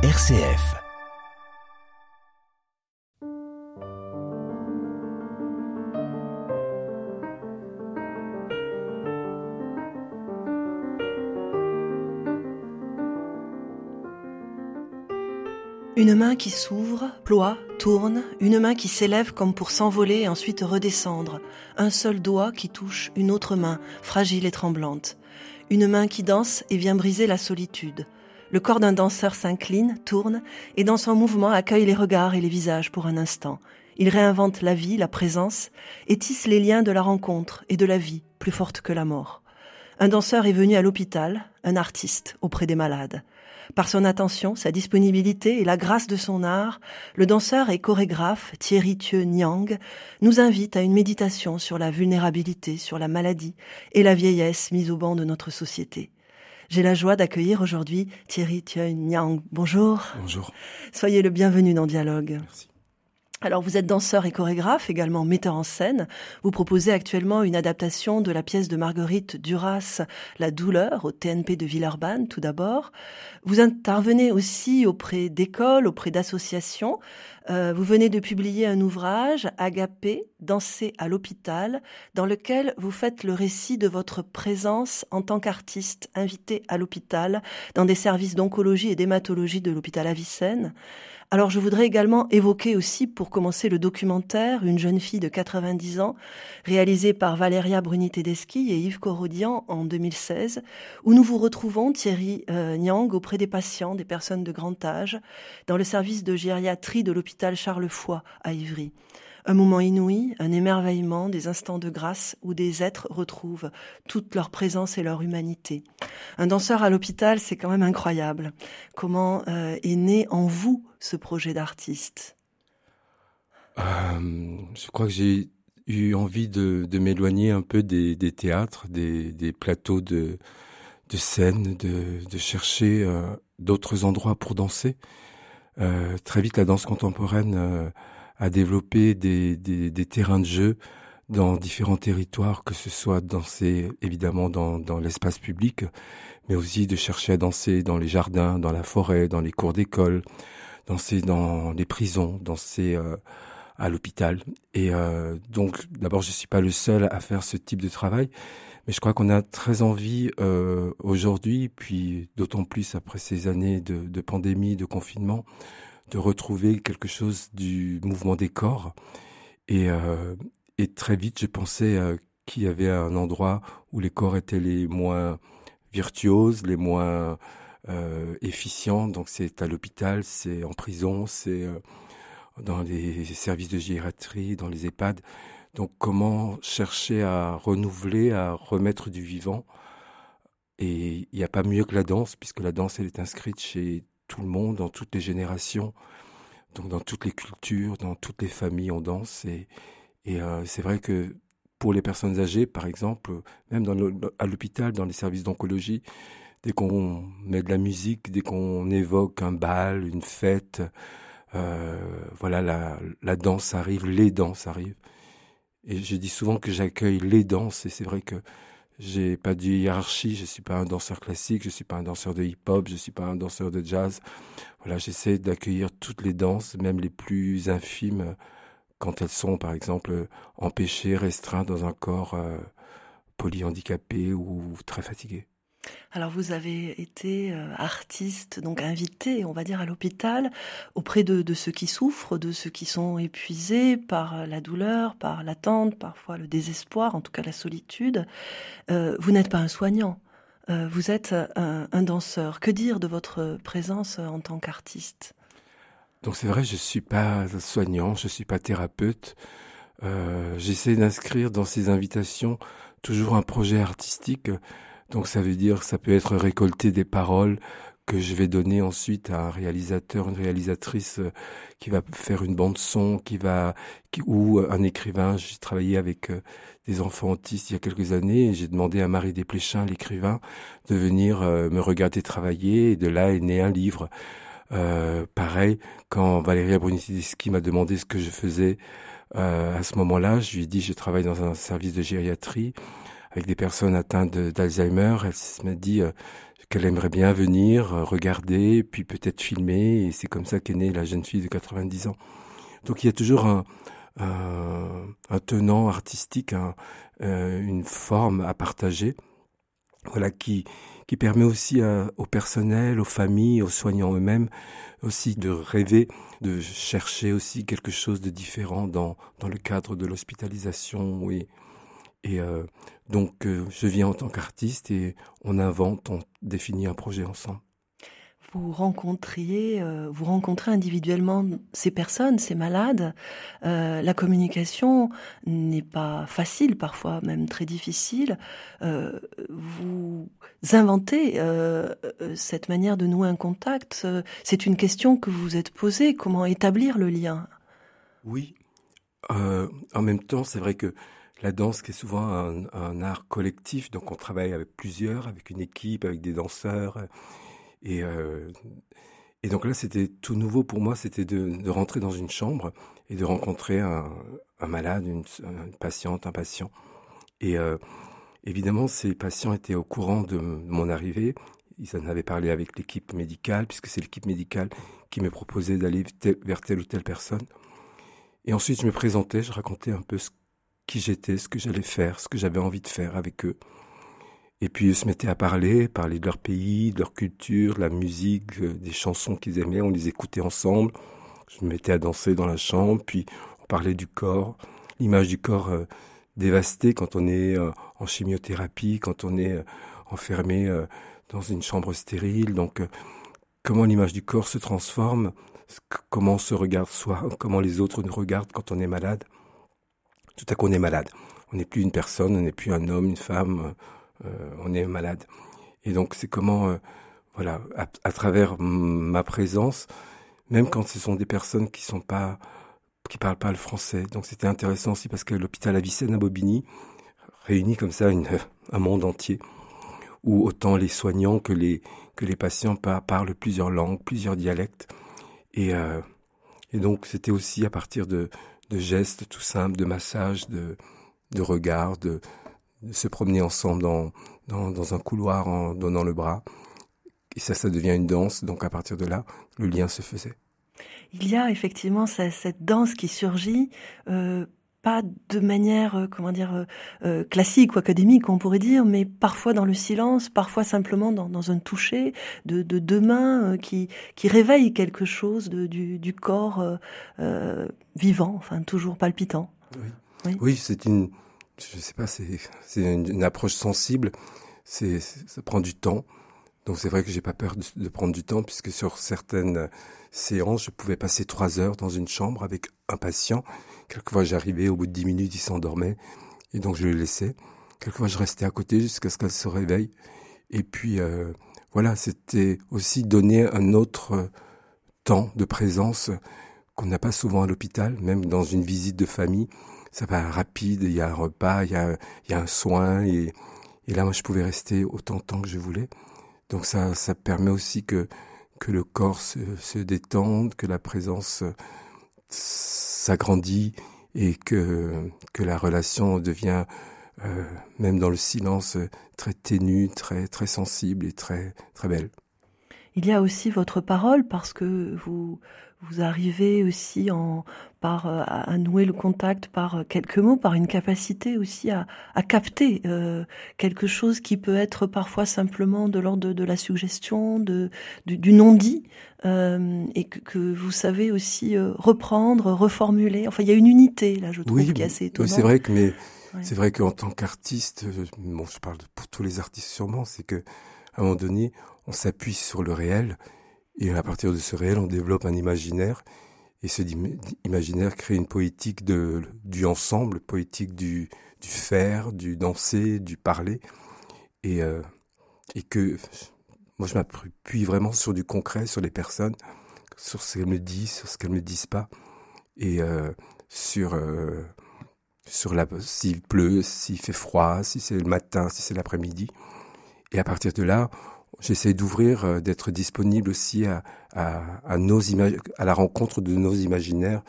RCF. Une main qui s'ouvre, ploie, tourne, une main qui s'élève comme pour s'envoler et ensuite redescendre, un seul doigt qui touche une autre main, fragile et tremblante, une main qui danse et vient briser la solitude. Le corps d'un danseur s'incline, tourne, et dans son mouvement accueille les regards et les visages pour un instant. Il réinvente la vie, la présence, et tisse les liens de la rencontre et de la vie, plus forte que la mort. Un danseur est venu à l'hôpital, un artiste auprès des malades. Par son attention, sa disponibilité et la grâce de son art, le danseur et chorégraphe Thierry Thieu Nyang nous invite à une méditation sur la vulnérabilité, sur la maladie et la vieillesse mise au banc de notre société. J'ai la joie d'accueillir aujourd'hui Thierry Thieu Nyang. Bonjour. Bonjour. Soyez le bienvenu dans Dialogue. Merci. Alors vous êtes danseur et chorégraphe, également metteur en scène. Vous proposez actuellement une adaptation de la pièce de Marguerite Duras, La douleur, au TNP de Villeurbanne tout d'abord. Vous intervenez aussi auprès d'écoles, auprès d'associations. Euh, vous venez de publier un ouvrage, Agapé, Danser à l'hôpital, dans lequel vous faites le récit de votre présence en tant qu'artiste invité à l'hôpital, dans des services d'oncologie et d'hématologie de l'hôpital Avicenne. Alors je voudrais également évoquer aussi, pour commencer, le documentaire Une jeune fille de 90 ans, réalisé par Valéria Bruni-Tedeschi et Yves Corodian en 2016, où nous vous retrouvons, Thierry euh, Nyang, auprès des patients, des personnes de grand âge, dans le service de gériatrie de l'hôpital Charles Foy à Ivry. Un moment inouï, un émerveillement, des instants de grâce où des êtres retrouvent toute leur présence et leur humanité. Un danseur à l'hôpital, c'est quand même incroyable. Comment euh, est né en vous ce projet d'artiste? Euh, Je crois que j'ai eu envie de, m'éloigner un peu des, théâtres, des, plateaux de, scène, de, chercher euh, d'autres endroits pour danser. Très vite, la danse contemporaine a développé des, des, des, terrains de jeu dans différents territoires, que ce soit danser évidemment dans, dans l'espace public, mais aussi de chercher à danser dans les jardins, dans la forêt, dans les cours d'école, danser dans les prisons, danser euh, à l'hôpital. Et euh, donc, d'abord, je suis pas le seul à faire ce type de travail, mais je crois qu'on a très envie euh, aujourd'hui, puis d'autant plus après ces années de, de, pandémie, de confinement, de retrouver quelque chose du mouvement des corps. Et, euh, et très vite, je pensais euh, qu'il y avait un endroit où les corps étaient les moins virtuoses, les moins euh, efficient. Donc c'est à l'hôpital, c'est en prison, c'est euh, dans les services de gériatrie, dans les EHPAD. Donc comment chercher à renouveler, à remettre du vivant? Et il n'y a pas mieux que la danse, puisque la danse, elle est inscrite chez tout le monde, dans toutes les générations, donc dans toutes les cultures, dans toutes les familles, on danse. Et, euh, c'est vrai que pour les personnes âgées, par exemple, même à l'hôpital, dans les services d'oncologie, dès qu'on met de la musique, dès qu'on évoque un bal, une fête, euh, voilà, la danse arrive, les danses arrivent. Et je dis souvent que j'accueille les danses, et c'est vrai que j'ai pas de hiérarchie, je suis pas un danseur classique, je suis pas un danseur de hip-hop, je suis pas un danseur de jazz. Voilà, j'essaie d'accueillir toutes les danses, même les plus infimes, quand elles sont, par exemple, empêchées, restreintes dans un corps euh, polyhandicapé ou très fatigué. Alors vous avez été euh, artiste, donc invité, on va dire, à l'hôpital, auprès de, ceux qui souffrent, de ceux qui sont épuisés par la douleur, par l'attente, parfois le désespoir, en tout cas la solitude. Euh, vous n'êtes pas un soignant, euh, vous êtes un, danseur. Que dire de votre présence en tant qu'artiste? Donc c'est vrai, je suis pas soignant, je suis pas thérapeute. Euh, J'essaie d'inscrire dans ces invitations toujours un projet artistique donc ça veut dire ça peut être récolter des paroles que je vais donner ensuite à un réalisateur, une réalisatrice euh, qui va faire une bande son, qui va ou un écrivain. J'ai travaillé avec euh, des enfants autistes il y a quelques années et j'ai demandé à Marie Desplechin, l'écrivain, de venir euh, me regarder travailler et de là est né un livre. Euh, pareil, quand Valéria Brunitideschi m'a demandé ce que je faisais à ce moment-là, je lui ai dit je travaille dans un service de gériatrie avec des personnes atteintes d'Alzheimer. Elle m'a dit, euh, qu'elle aimerait bien venir regarder, puis peut-être filmer, et c'est comme ça qu'est née la jeune fille de 90 ans. Donc il y a toujours un, un, tenant artistique, une forme à partager, voilà qui qui permet aussi au personnel, aux familles, aux soignants eux-mêmes aussi de rêver, de chercher aussi quelque chose de différent dans dans le cadre de l'hospitalisation, oui. Et euh, donc euh, je viens en tant qu'artiste et on invente, on définit un projet ensemble vous rencontriez, euh, vous rencontrez individuellement ces personnes, ces malades. Euh, la communication n'est pas facile, parfois même très difficile. Euh, vous inventez cette manière de nouer un contact. C'est une question que vous vous êtes posée. Comment établir le lien? Oui. en même temps, c'est vrai que la danse, qui est souvent un, art collectif, donc on travaille avec plusieurs, avec une équipe, avec des danseurs et, euh, et donc là, c'était tout nouveau pour moi, c'était de, rentrer dans une chambre et de rencontrer un, malade, une, une, patiente, un patient. Et euh, évidemment, ces patients étaient au courant de, mon arrivée. Ils en avaient parlé avec l'équipe médicale, puisque c'est l'équipe médicale qui me proposait d'aller vers telle ou telle personne. Et ensuite, je me présentais, je racontais un peu ce, qui j'étais, ce que j'allais faire, ce que j'avais envie de faire avec eux. Et puis ils se mettaient à parler, parler de leur pays, de leur culture, de la musique, euh, des chansons qu'ils aimaient, on les écoutait ensemble. Je me mettais à danser dans la chambre, puis on parlait du corps, l'image du corps euh, dévasté quand on est euh, en chimiothérapie, quand on est enfermé dans une chambre stérile. Donc comment l'image du corps se transforme, comment on se regarde soi, comment les autres nous regardent quand on est malade. Tout à coup on est malade. On n'est plus une personne, on n'est plus un homme, une femme, euh, on est malade. Et donc c'est comment, euh, voilà, à, travers ma présence, même quand ce sont des personnes qui sont pas, qui parlent pas le français. Donc c'était intéressant aussi parce que l'hôpital Avicenne à Bobigny réunit comme ça un monde entier où autant les soignants que les que les patients parlent plusieurs langues, plusieurs dialectes. Et, euh, et donc c'était aussi à partir de, de gestes tout simples, de massages, de, de regards, de, de se promener ensemble dans, dans, dans, un couloir en donnant le bras. Et ça, ça devient une danse. Donc à partir de là, le lien se faisait. Il y a effectivement cette danse qui surgit, euh, pas de manière, euh, comment dire, euh, euh, classique ou académique, on pourrait dire, mais parfois dans le silence, parfois simplement dans, dans un toucher de, de deux mains qui, qui réveille quelque chose de, du, du corps vivant, enfin toujours palpitant. Oui, oui. oui c'est une je sais pas, c'est c'est une, approche sensible. C'est ça prend du temps. Donc c'est vrai que j'ai pas peur de, prendre du temps puisque sur certaines séances, je pouvais passer trois heures dans une chambre avec un patient. Quelquefois j'arrivais, au bout de dix minutes, il s'endormait et donc je le laissais. Quelquefois je restais à côté jusqu'à ce qu'elle se réveille. Et puis euh, voilà, c'était aussi donner un autre temps de présence qu'on n'a pas souvent à l'hôpital, même dans une visite de famille ça va rapide, il y a un repas, il y a, un soin, et, là, moi, je pouvais rester autant de temps que je voulais. Donc ça, ça permet aussi que, que le corps se, se détende, que la présence s'agrandit et que, que la relation devient, euh, même dans le silence, très ténue, très, très sensible et très, très belle. Il y a aussi votre parole parce que vous, vous arrivez aussi en, par, euh, à nouer le contact par euh, quelques mots, par une capacité aussi à, à capter euh, quelque chose qui peut être parfois simplement de l'ordre de, la suggestion, de, du, non-dit, euh, et que, que, vous savez aussi euh, reprendre, reformuler. Enfin, il y a une unité là, je trouve, oui, qui est assez étonnante. Oui, c'est vrai que mais c'est vrai qu'en tant qu'artiste, bon, je parle pour tous les artistes sûrement, c'est que à un moment donné, on s'appuie sur le réel et à partir de ce réel, on développe un imaginaire. Et ce imaginaire crée une poétique du ensemble, poétique du, faire, du danser, du parler. Et, euh, et que moi, je m'appuie vraiment sur du concret, sur les personnes, sur ce qu'elles me disent, sur ce qu'elles me disent pas. Et euh, sur, euh, sur la, s'il pleut, s'il fait froid, si c'est le matin, si c'est l'après-midi. Et à partir de là, j'essaie d'ouvrir, euh, d'être disponible aussi à, à, à nos à la rencontre de nos imaginaires.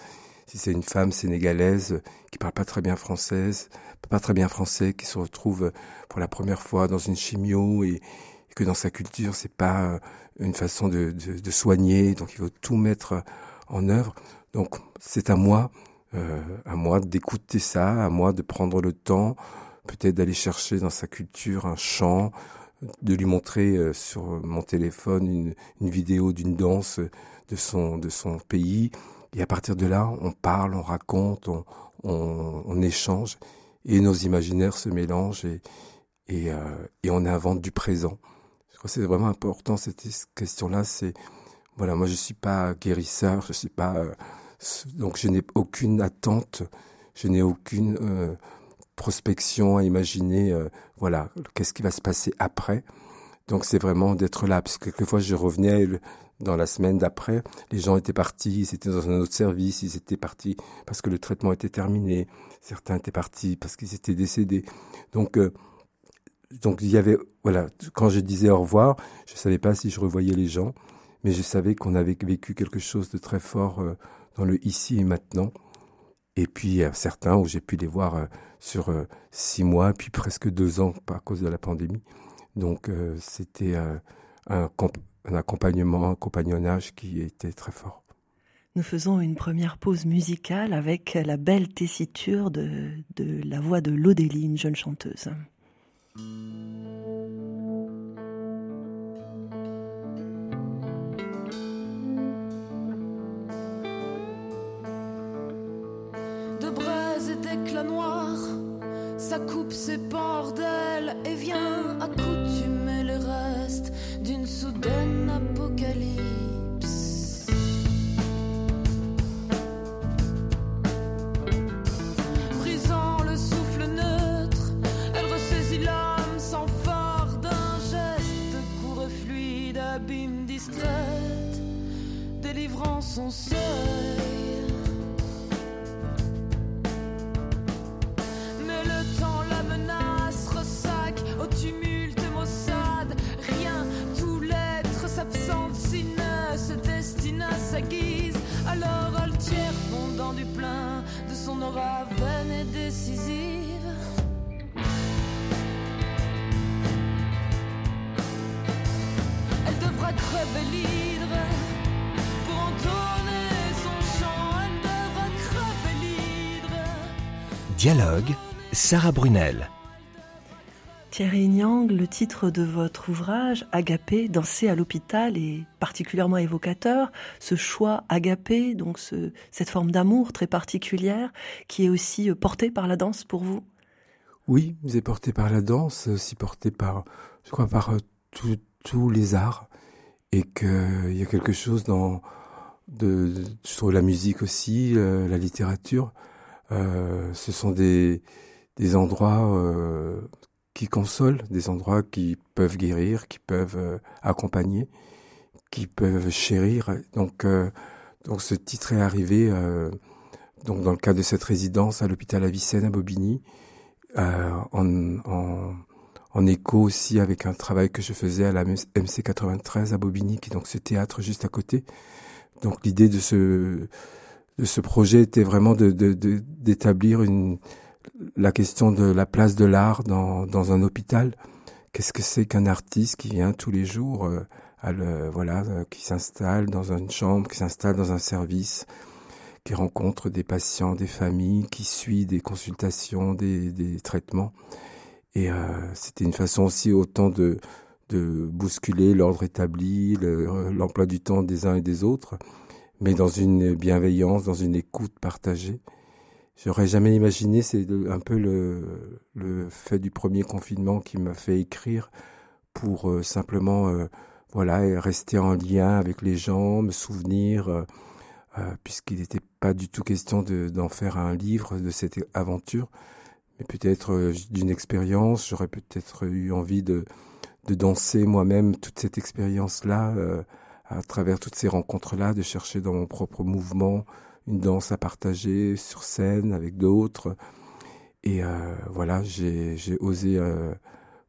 Si c'est une femme sénégalaise qui parle pas très bien française, pas très bien français, qui se retrouve pour la première fois dans une chimio et, que dans sa culture, c'est pas une façon de, de, de, soigner, donc il faut tout mettre en œuvre. Donc c'est à moi, euh, à moi d'écouter ça, à moi de prendre le temps, peut-être d'aller chercher dans sa culture un chant, de lui montrer euh, sur mon téléphone une, vidéo d'une danse de son de son pays. Et à partir de là, on parle, on raconte, on, on, échange, et nos imaginaires se mélangent et, et, euh, et on invente du présent. Je crois que c'est vraiment important cette question-là. C'est voilà, moi je suis pas guérisseur, je suis pas euh, donc je n'ai aucune attente, je n'ai aucune euh, prospection à imaginer. Euh, voilà, qu'est-ce qui va se passer après. Donc c'est vraiment d'être là, parce que quelquefois je revenais dans la semaine d'après, les gens étaient partis, ils étaient dans un autre service, ils étaient partis parce que le traitement était terminé, certains étaient partis parce qu'ils étaient décédés. Donc euh, donc il y avait voilà, quand je disais au revoir, je savais pas si je revoyais les gens, mais je savais qu'on avait vécu quelque chose de très fort euh, dans le ici et maintenant. Et puis certains où j'ai pu les voir euh, sur six mois, puis presque deux ans à cause de la pandémie. Donc c'était un, accompagnement, un compagnonnage qui était très fort. Nous faisons une première pause musicale avec la belle tessiture de la voix de Lodélie, une jeune chanteuse. Braise et d'éclat noir, ça coupe ses bordels et vient accoutumer le reste d'une soudaine apocalypse. Dialogue, Sarah Brunel. Thierry Nyang, le titre de votre ouvrage, Agapé, danser à l'hôpital, est particulièrement évocateur. Ce choix agapé, donc ce, cette forme d'amour très particulière, qui est aussi euh, portée par la danse pour vous? Oui, c'est porté par la danse, c'est aussi porté par, je crois, par euh, tous les arts, et qu'il y a quelque chose dans, de, de- je trouve la musique aussi, euh, la littérature, euh, ce sont des, des endroits euh, qui consolent, des endroits qui peuvent guérir, qui peuvent euh, accompagner, qui peuvent chérir. Donc, euh, donc ce titre est arrivé donc dans le cadre de cette résidence à l'hôpital Avicenne à Bobigny, en, en, en écho aussi avec un travail que je faisais à la MC 93 à Bobigny, qui est donc ce théâtre juste à côté. Donc l'idée de ce ce projet était vraiment d'établir la question de la place de l'art dans dans un hôpital. Qu'est-ce que c'est qu'un artiste qui vient tous les jours euh, voilà euh, qui s'installe dans une chambre, qui s'installe dans un service, qui rencontre des patients, des familles, qui suit des consultations, des, des traitements. Et euh, c'était une façon aussi autant de, de bousculer l'ordre établi, le- l'emploi du temps des uns et des autres, mais dans une bienveillance, dans une écoute partagée. J'aurais jamais imaginé, c'est un peu le, le fait du premier confinement qui m'a fait écrire pour euh, simplement euh, voilà rester en lien avec les gens, me souvenir, euh, puisqu'il n'était pas du tout question de- d'en faire un livre de cette aventure, mais peut-être d'une expérience. J'aurais peut-être eu envie de, de danser moi-même toute cette expérience-là, à travers toutes ces rencontres-là, de chercher dans mon propre mouvement une danse à partager sur scène avec d'autres. Et euh, voilà, j'ai osé euh,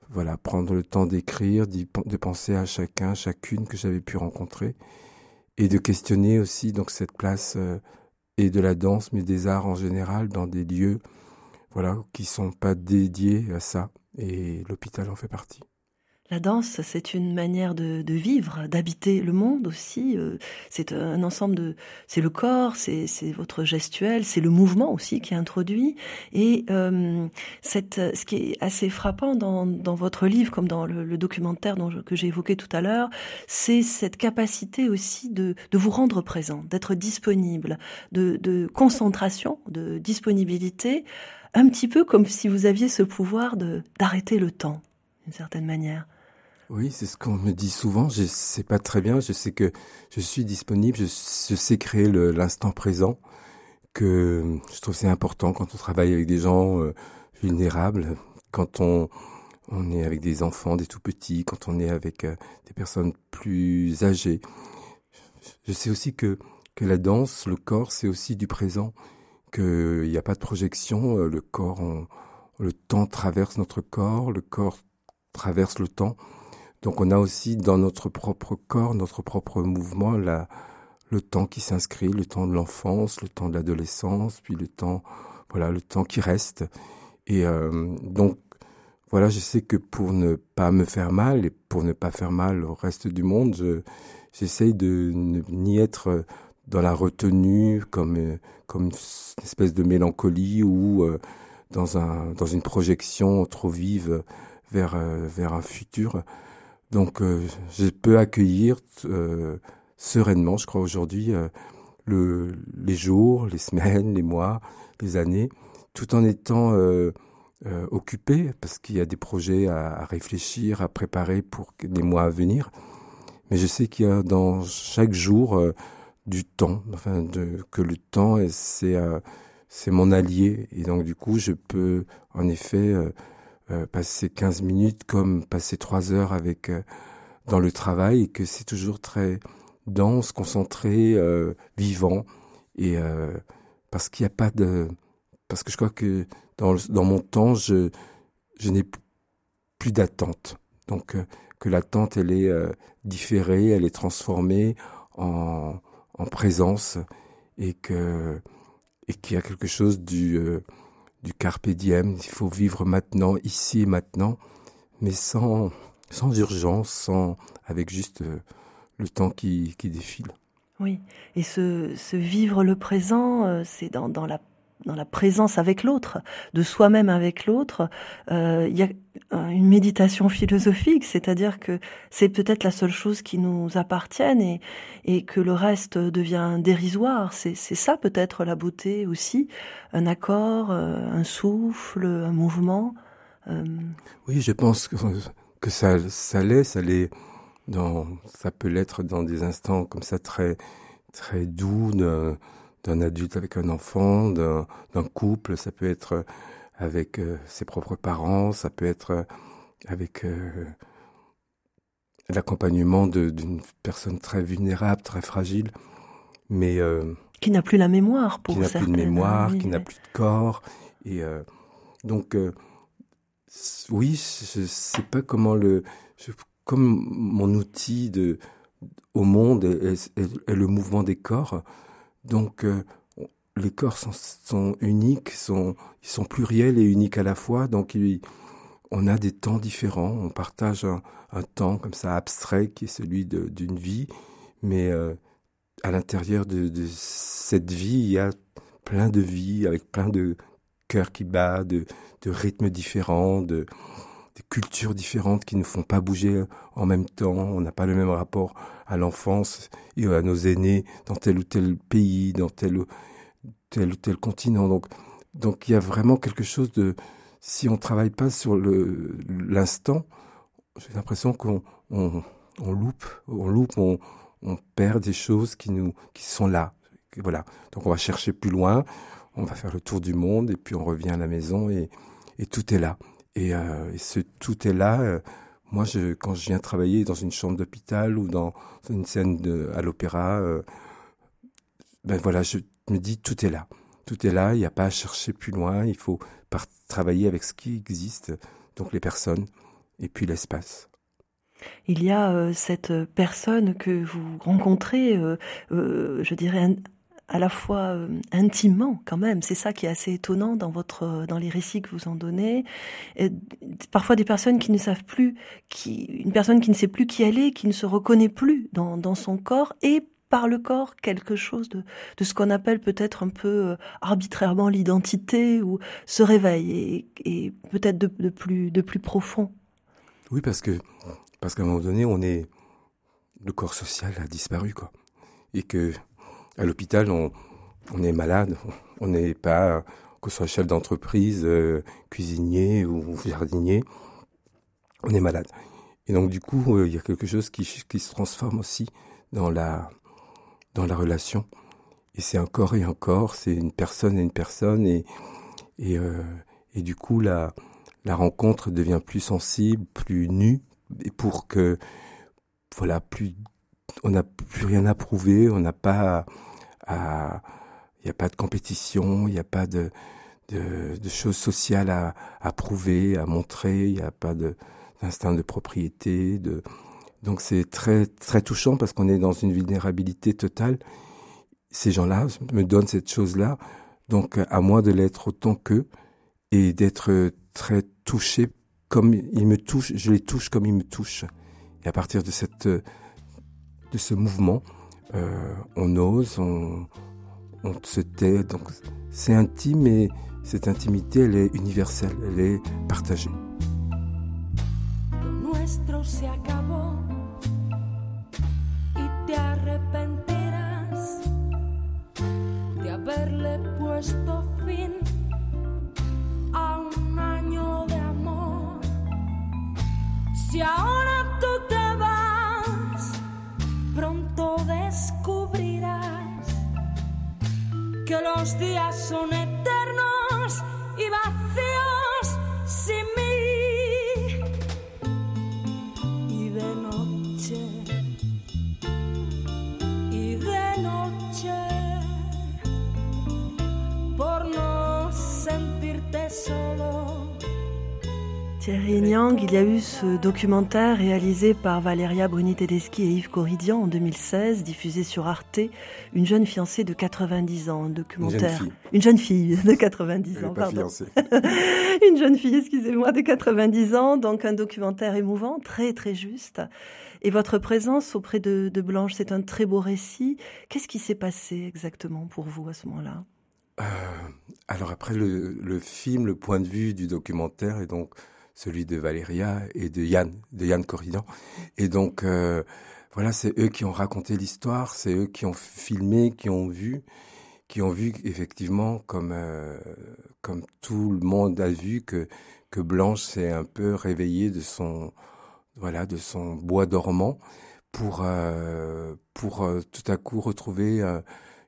voilà prendre le temps d'écrire, de penser à chacun, chacune que j'avais pu rencontrer, et de questionner aussi donc cette place euh, et de la danse, mais des arts en général dans des lieux voilà qui sont pas dédiés à ça. Et l'hôpital en fait partie. La danse, c'est une manière de, vivre, d'habiter le monde aussi. Euh, c'est un ensemble de, c'est le corps, c'est votre gestuel, c'est le mouvement aussi qui est introduit. Et euh, ce qui est assez frappant dans, votre livre, comme dans le, documentaire que j'ai évoqué tout à l'heure, c'est cette capacité aussi de, de vous rendre présent, d'être disponible, de, de concentration, de disponibilité, un petit peu comme si vous aviez ce pouvoir de d'arrêter le temps, d'une certaine manière. Oui, c'est ce qu'on me dit souvent. Je sais pas très bien. Je sais que je suis disponible. Je, sais créer l'instant présent. Que je trouve c'est important quand on travaille avec des gens euh, vulnérables, quand on est avec des enfants, des tout petits, quand on est avec euh, des personnes plus âgées. Je sais aussi que que la danse, le corps, c'est aussi du présent. Qu'il n'y a pas de projection. Euh, le corps, le temps traverse notre corps. Le corps traverse le temps. Donc on a aussi dans notre propre corps, notre propre mouvement, la, le temps qui s'inscrit, le temps de l'enfance, le temps de l'adolescence, puis le temps, voilà, le temps qui reste. Et euh, donc voilà, je sais que pour ne pas me faire mal et pour ne pas faire mal au reste du monde, j'essaye de ni être dans la retenue comme comme une espèce de mélancolie ou euh, dans un dans une projection trop vive vers euh, vers un futur. Donc euh, je peux accueillir euh, sereinement, je crois aujourd'hui, euh, le, les jours, les semaines, les mois, les années, tout en étant occupé, parce qu'il y a des projets à, à, réfléchir, à préparer pour les mois à venir. Mais je sais qu'il y a dans chaque jour du temps, enfin de, que le temps c'est c'est mon allié et donc du coup je peux en effet euh, passer 15 minutes comme passer 3 heures avec euh, dans le travail et que c'est toujours très dense, concentré, euh, vivant. Et parce qu'il n'y a pas de parce que je crois que dans, dans mon temps je je n'ai plus d'attente. Donc que l'attente elle est différée elle est transformée en, en présence et que et qu'il y a quelque chose du du carpe diem. Il faut vivre maintenant, ici et maintenant, mais sans, sans urgence, sans, avec juste euh, le temps qui, qui défile. Oui, et ce, vivre le présent, euh, c'est dans, dans la dans la présence avec l'autre, de soi-même avec l'autre, euh, il y a une méditation philosophique, c'est-à-dire que c'est peut-être la seule chose qui nous appartienne et, et que le reste devient dérisoire. C'est ça peut-être la beauté aussi, un accord, euh, un souffle, un mouvement. Euh... Oui, je pense que, ça, ça l'est, ça dans, ça peut l'être dans des instants comme ça très, très doux. D'un adulte avec un enfant, d'un couple, ça peut être avec euh, ses propres parents, ça peut être avec euh, l'accompagnement l'accompagnement d'une personne très vulnérable, très fragile, mais euh, qui n'a plus la mémoire pour qui n'a plus de mémoire, qui n'a plus de corps, et donc oui, je sais pas comment le, comme mon outil de au monde est le mouvement des corps. Donc euh, les corps sont, uniques, sont, ils sont pluriels et uniques à la fois. Donc on a des temps différents. On partage un, un, temps comme ça abstrait qui est celui d'une vie, mais euh, à l'intérieur de, de, cette vie, il y a plein de vies avec plein de cœurs qui battent, de, de rythmes différents, de, des cultures différentes qui ne font pas bouger en même temps. On n'a pas le même rapport à l'enfance et à nos aînés dans tel ou tel pays, dans tel ou tel, continent. Donc, donc il y a vraiment quelque chose de, si on travaille pas sur l'instant, j'ai l'impression qu'on on, loupe, on loupe, on, perd des choses qui nous, qui sont là. Voilà. Donc on va chercher plus loin, on va faire le tour du monde et puis on revient à la maison et tout est là. Et, euh, et ce tout est là. Euh, moi, quand je viens travailler dans une chambre d'hôpital ou dans une scène à l'opéra, euh, ben voilà, je me dis tout est là. Tout est là, il n'y a pas à chercher plus loin, il faut travailler avec ce qui existe, donc les personnes, et puis l'espace. Il y a cette personne que vous rencontrez, je dirais, à la fois euh, intimement quand même. C'est ça qui est assez étonnant dans votre dans les récits que vous en donnez. Parfois des personnes qui ne savent plus, qui une personne qui ne sait plus qui elle est, qui ne se reconnaît plus dans, dans son corps et par le corps quelque chose de, de ce qu'on appelle peut-être un peu euh, arbitrairement l'identité ou ce réveil et, et peut-être de, de, plus de plus profond. Oui, parce que parce qu'à un moment donné, on est le corps social a disparu quoi, et que à l'hôpital, on, est malade. On n'est pas, que ce soit chef d'entreprise, euh, cuisinier ou jardinier, on est malade. Et donc, du coup, euh, il y a quelque chose qui, se transforme aussi dans la, dans la relation. Et c'est un corps et un corps, c'est une personne et une personne. Et, et, euh, et du coup, la, la rencontre devient plus sensible, plus nue. Et pour que, voilà, plus, on n'a plus rien à prouver, on n'a pas il n'y a pas de compétition, il n'y a pas de, choses sociales à, prouver, à montrer, il n'y a pas d'instinct de, propriété. Donc c'est très très touchant parce qu'on est dans une vulnérabilité totale. Ces gens-là me donnent cette chose-là, donc à moi de l'être autant qu'eux et d'être très touché comme ils me touchent, je les touche comme ils me touchent. Et à partir de cette de ce mouvement, euh, on ose, on, se tait. Donc c'est intime et cette intimité, elle est universelle, elle est partagée. Que los días son eternos y vacíos Il y a eu ce documentaire réalisé par Valeria Bruni Tedeschi et Yves Corridian en 2016, diffusé sur Arte, Une jeune fiancée de 90 ans, un documentaire. Une jeune fille. Une jeune fille de 90 Elle ans, pas pardon. fiancée. Une jeune fille, excusez-moi, de 90 ans, donc un documentaire émouvant, très très juste. Et votre présence auprès de, de Blanche, c'est un très beau récit. Qu'est-ce qui s'est passé exactement pour vous à ce moment-là? Euh, alors après le, le film, le point de vue du documentaire est donc celui de Valéria et de Yann, de Yann Corridan. Et donc euh, voilà, c'est eux qui ont raconté l'histoire, c'est eux qui ont filmé, qui ont vu, qui ont vu effectivement comme euh, comme tout le monde a vu que que Blanche s'est un peu réveillée de son voilà de son bois dormant pour euh, pour tout à coup retrouver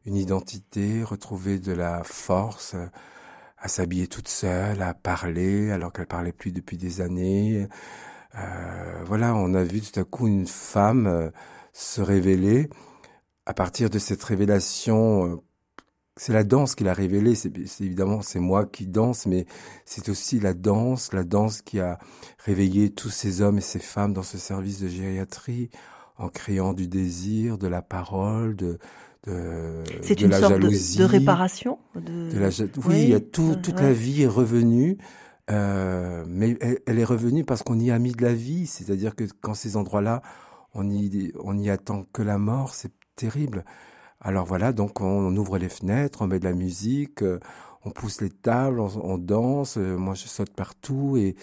une identité, retrouver de la force, à s'habiller toute seule, à parler alors qu'elle parlait plus depuis des années. Euh, voilà, on a vu tout à coup une femme euh, se révéler. À partir de cette révélation, euh, c'est la danse qui l'a révélée. C'est évidemment c'est moi qui danse, mais c'est aussi la danse, la danse qui a réveillé tous ces hommes et ces femmes dans ce service de gériatrie en créant du désir, de la parole, de de, C'est de une la sorte de, jalousie, de réparation de... de la ja- oui, Oui, il y a tout, ouais, toute ouais. la vie est revenue, euh, mais elle, elle est revenue parce qu'on y a mis de la vie. C'est-à-dire que quand ces endroits-là, on y, on y attend que la mort, c'est terrible. Alors voilà, donc on, on ouvre les fenêtres, on met de la musique, euh, on pousse les tables, on, on danse. euh, moi, je saute partout et,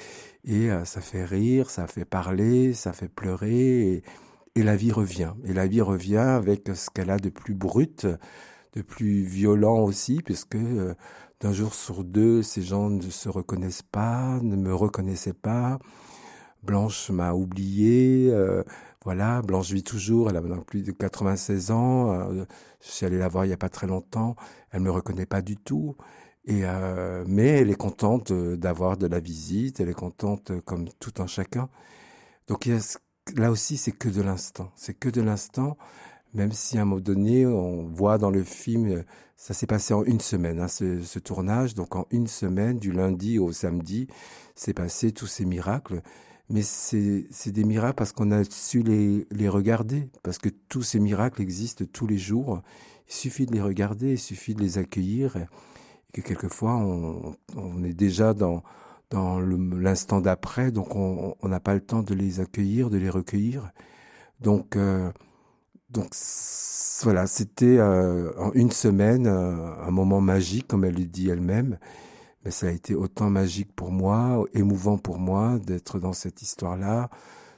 et euh, ça fait rire, ça fait parler, ça fait pleurer. Et, et la vie revient. Et la vie revient avec ce qu'elle a de plus brut, de plus violent aussi, puisque euh, d'un jour sur deux, ces gens ne se reconnaissent pas, ne me reconnaissaient pas. Blanche m'a oublié. euh, voilà, Blanche vit toujours. Elle a maintenant plus de 96 ans. euh, je suis allé la voir il y a pas très longtemps. Elle me reconnaît pas du tout. Et mais elle est contente d'avoir de la visite. Elle est contente comme tout un chacun. Donc il y a là aussi, c'est que de l'instant. C'est que de l'instant. Même si à un moment donné, on voit dans le film, euh, ça s'est passé en une semaine, hein, ce, tournage. Donc en une semaine, du lundi au samedi, s'est passé tous ces miracles. mais c'est des miracles parce qu'on a su les, les regarder, parce que tous ces miracles existent tous les jours. Il suffit de les regarder, il suffit de les accueillir, et, que quelquefois on, on, est déjà dans, dans l'instant d'après, donc on n'a pas le temps de les accueillir, de les recueillir. Donc, euh, donc voilà, c'était euh, en une semaine euh, un moment magique, comme elle le dit elle-même mais ça a été autant magique pour moi, émouvant pour moi d'être dans cette histoire-là,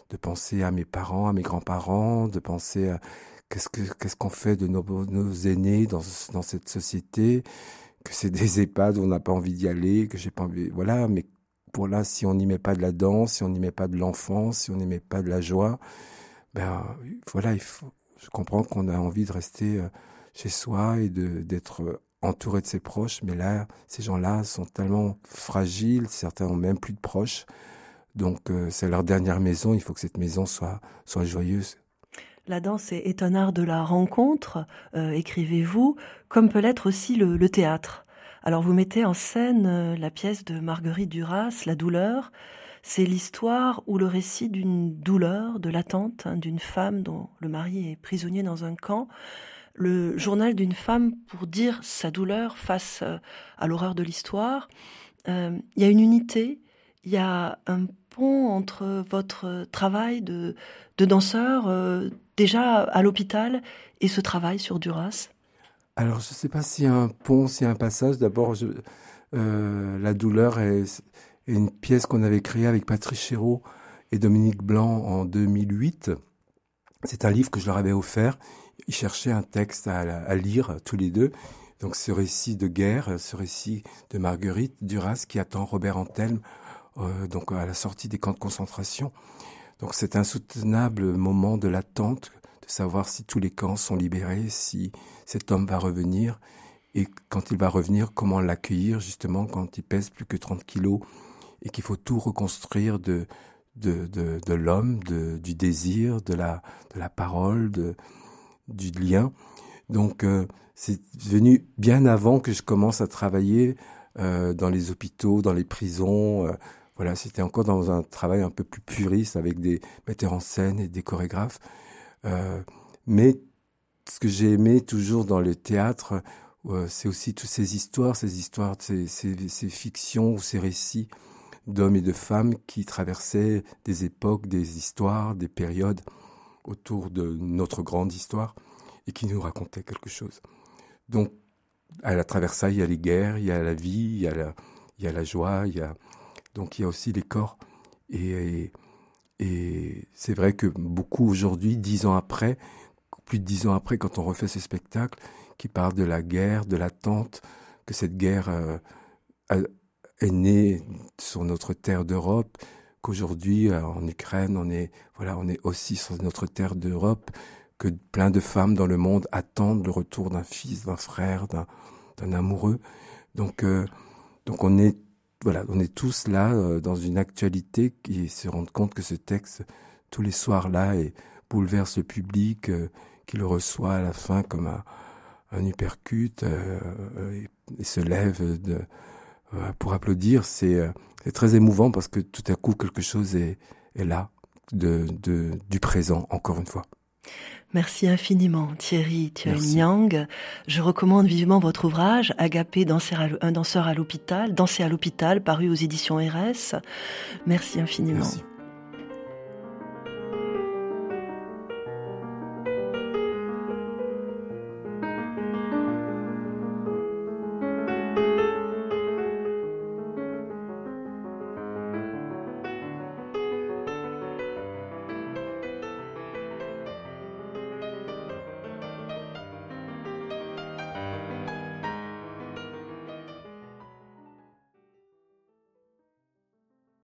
de penser à mes parents, à mes grands-parents, de penser à qu'est-ce que qu'est-ce qu'on fait de nos, aînés dans cette société, que c'est des EHPAD où on n'a pas envie d'y aller, que j'ai pas envie, voilà, mais pour là, si on n'y met pas de la danse, si on n'y met pas de l'enfance, si on n'y met pas de la joie, ben voilà, je comprends qu'on a envie de rester euh, chez soi et d'être entouré de ses proches, mais là, ces gens-là sont tellement fragiles, certains ont même plus de proches. Donc euh, c'est leur dernière maison, il faut que cette maison soit, soit joyeuse. La danse est un art de la rencontre, euh, écrivez-vous, comme peut l'être aussi le, théâtre. Alors vous mettez en scène euh, la pièce de Marguerite Duras, La douleur. C'est l'histoire ou le récit d'une douleur, de l'attente hein, d'une femme dont le mari est prisonnier dans un camp le journal d'une femme pour dire sa douleur face euh, à l'horreur de l'histoire. Euh, il y a une unité, il y a un pont entre votre travail de, danseur euh, déjà à l'hôpital et ce travail sur Duras. Alors je ne sais pas a un pont, a un passage. D'abord, La douleur est, une pièce qu'on avait créée avec Patrice Chéreau et Dominique Blanc en 2008. C'est un livre que je leur avais offert ils cherchaient un texte à, lire tous les deux. Donc ce récit de guerre, ce récit de Marguerite Duras qui attend Robert Antelme euh, donc à la sortie des camps de concentration. Donc c'est un soutenable moment de l'attente, de savoir si tous les camps sont libérés, si cet homme va revenir, et quand il va revenir, comment l'accueillir justement quand il pèse plus que 30 kilos et qu'il faut tout reconstruire de de, de, l'homme, du désir, de la, de la parole, du lien. Donc euh, c'est venu bien avant que je commence à travailler euh, dans les hôpitaux, dans les prisons. Euh, voilà, c'était encore dans un travail un peu plus puriste avec des metteurs en scène et des chorégraphes. Mais ce que j'ai aimé toujours dans le théâtre, c'est aussi toutes ces histoires, ces histoires, ces, fictions ou ces récits d'hommes et de femmes qui traversaient des époques, des histoires, des périodes autour de notre grande histoire et qui nous racontait quelque chose. Donc, à la ça, il y a les guerres, il y a la vie, il y a la, joie, donc il y a aussi les corps. Et, c'est vrai que beaucoup aujourd'hui, dix ans après, plus de dix ans après, quand on refait ce spectacle, qui parle de la guerre, de l'attente, que cette guerre euh, est née sur notre terre d'Europe, qu'aujourd'hui euh, en Ukraine on est voilà on est aussi sur notre terre d'Europe que plein de femmes dans le monde attendent le retour d'un fils d'un frère d'un d'un amoureux. Donc euh, donc on est voilà on est tous là euh, dans une actualité qui se rend compte que ce texte tous les soirs là bouleverse le public qui le reçoit à la fin comme un, un uppercut et, et, se lève de pour applaudir c'est très émouvant parce que tout à coup quelque chose est, là du présent, encore une fois. Merci infiniment Thierry Yang. Je recommande vivement votre ouvrage Agapé, un danseur à l'hôpital, Danser à l'hôpital, paru aux éditions RS. Merci infiniment. Merci.